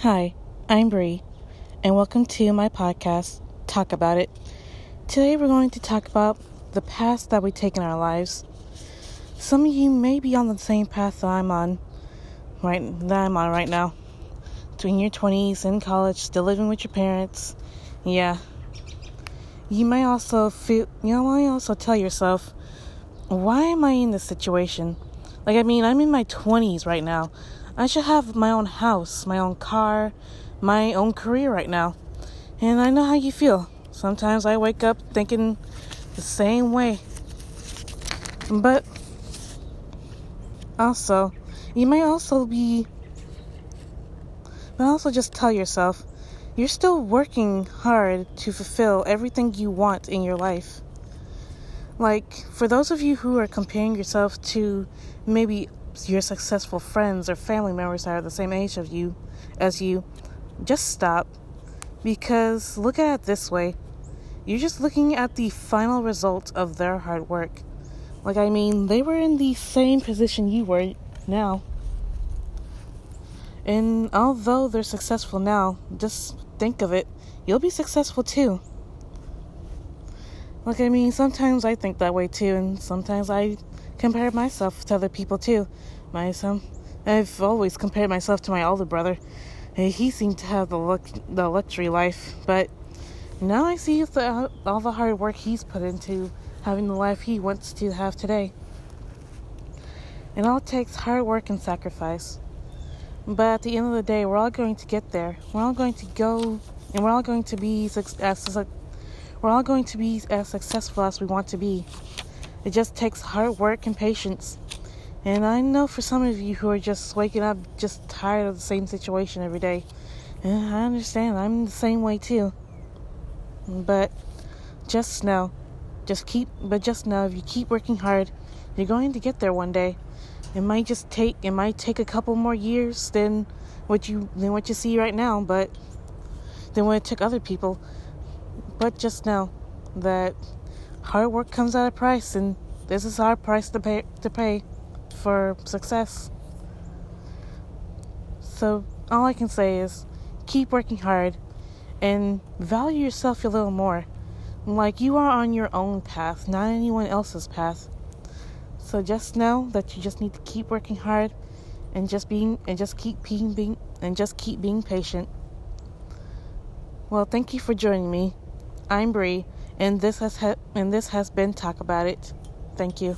Hi, I'm Bree, and welcome to my podcast, Talk About It. Today we're going to talk about the paths that we take in our lives. Some of you may be on the same path that I'm on, right? That I'm on right now. Between your 20s, in college, still living with your parents. Yeah. You may also feel, you know, might also tell yourself, why am I in this situation? Like, I mean, I'm in my 20s right now. I should have my own house, my own car, my own career right now. And I know how you feel. Sometimes I wake up thinking the same way. But also, you may also be, but also just tell yourself you're still working hard to fulfill everything you want in your life. Like, for those of you who are comparing yourself to maybe your successful friends or family members that are the same age of you as you, just stop. Because look at it this way. You're just looking at the final result of their hard work. Like I mean, they were in the same position you were now. And although they're successful now, just think of it, you'll be successful too. Like, I mean, sometimes I think that way too, and sometimes I compare myself to other people too. My I've always compared myself to my older brother. He seemed to have the lux- the luxury life, but now I see the, all the hard work he's put into having the life he wants to have today. It all takes hard work and sacrifice. But at the end of the day, we're all going to get there. We're all going to go, and we're all going to be as we're all going to be as successful as we want to be. It just takes hard work and patience. And I know for some of you who are just waking up just tired of the same situation every day. And I understand, I'm the same way too. But just know, just keep, but just know if you keep working hard, you're going to get there one day. It might just take, it might take a couple more years than what you, than what you see right now, but than what it took other people. But just know that hard work comes at a price, and this is our price to pay to pay for success. So all I can say is keep working hard and value yourself a little more. Like you are on your own path, not anyone else's path. So just know that you just need to keep working hard and just being and just keep being, being and just keep being patient. Well, thank you for joining me. I'm Bree and this has ha- and this has been Talk About It. Thank you.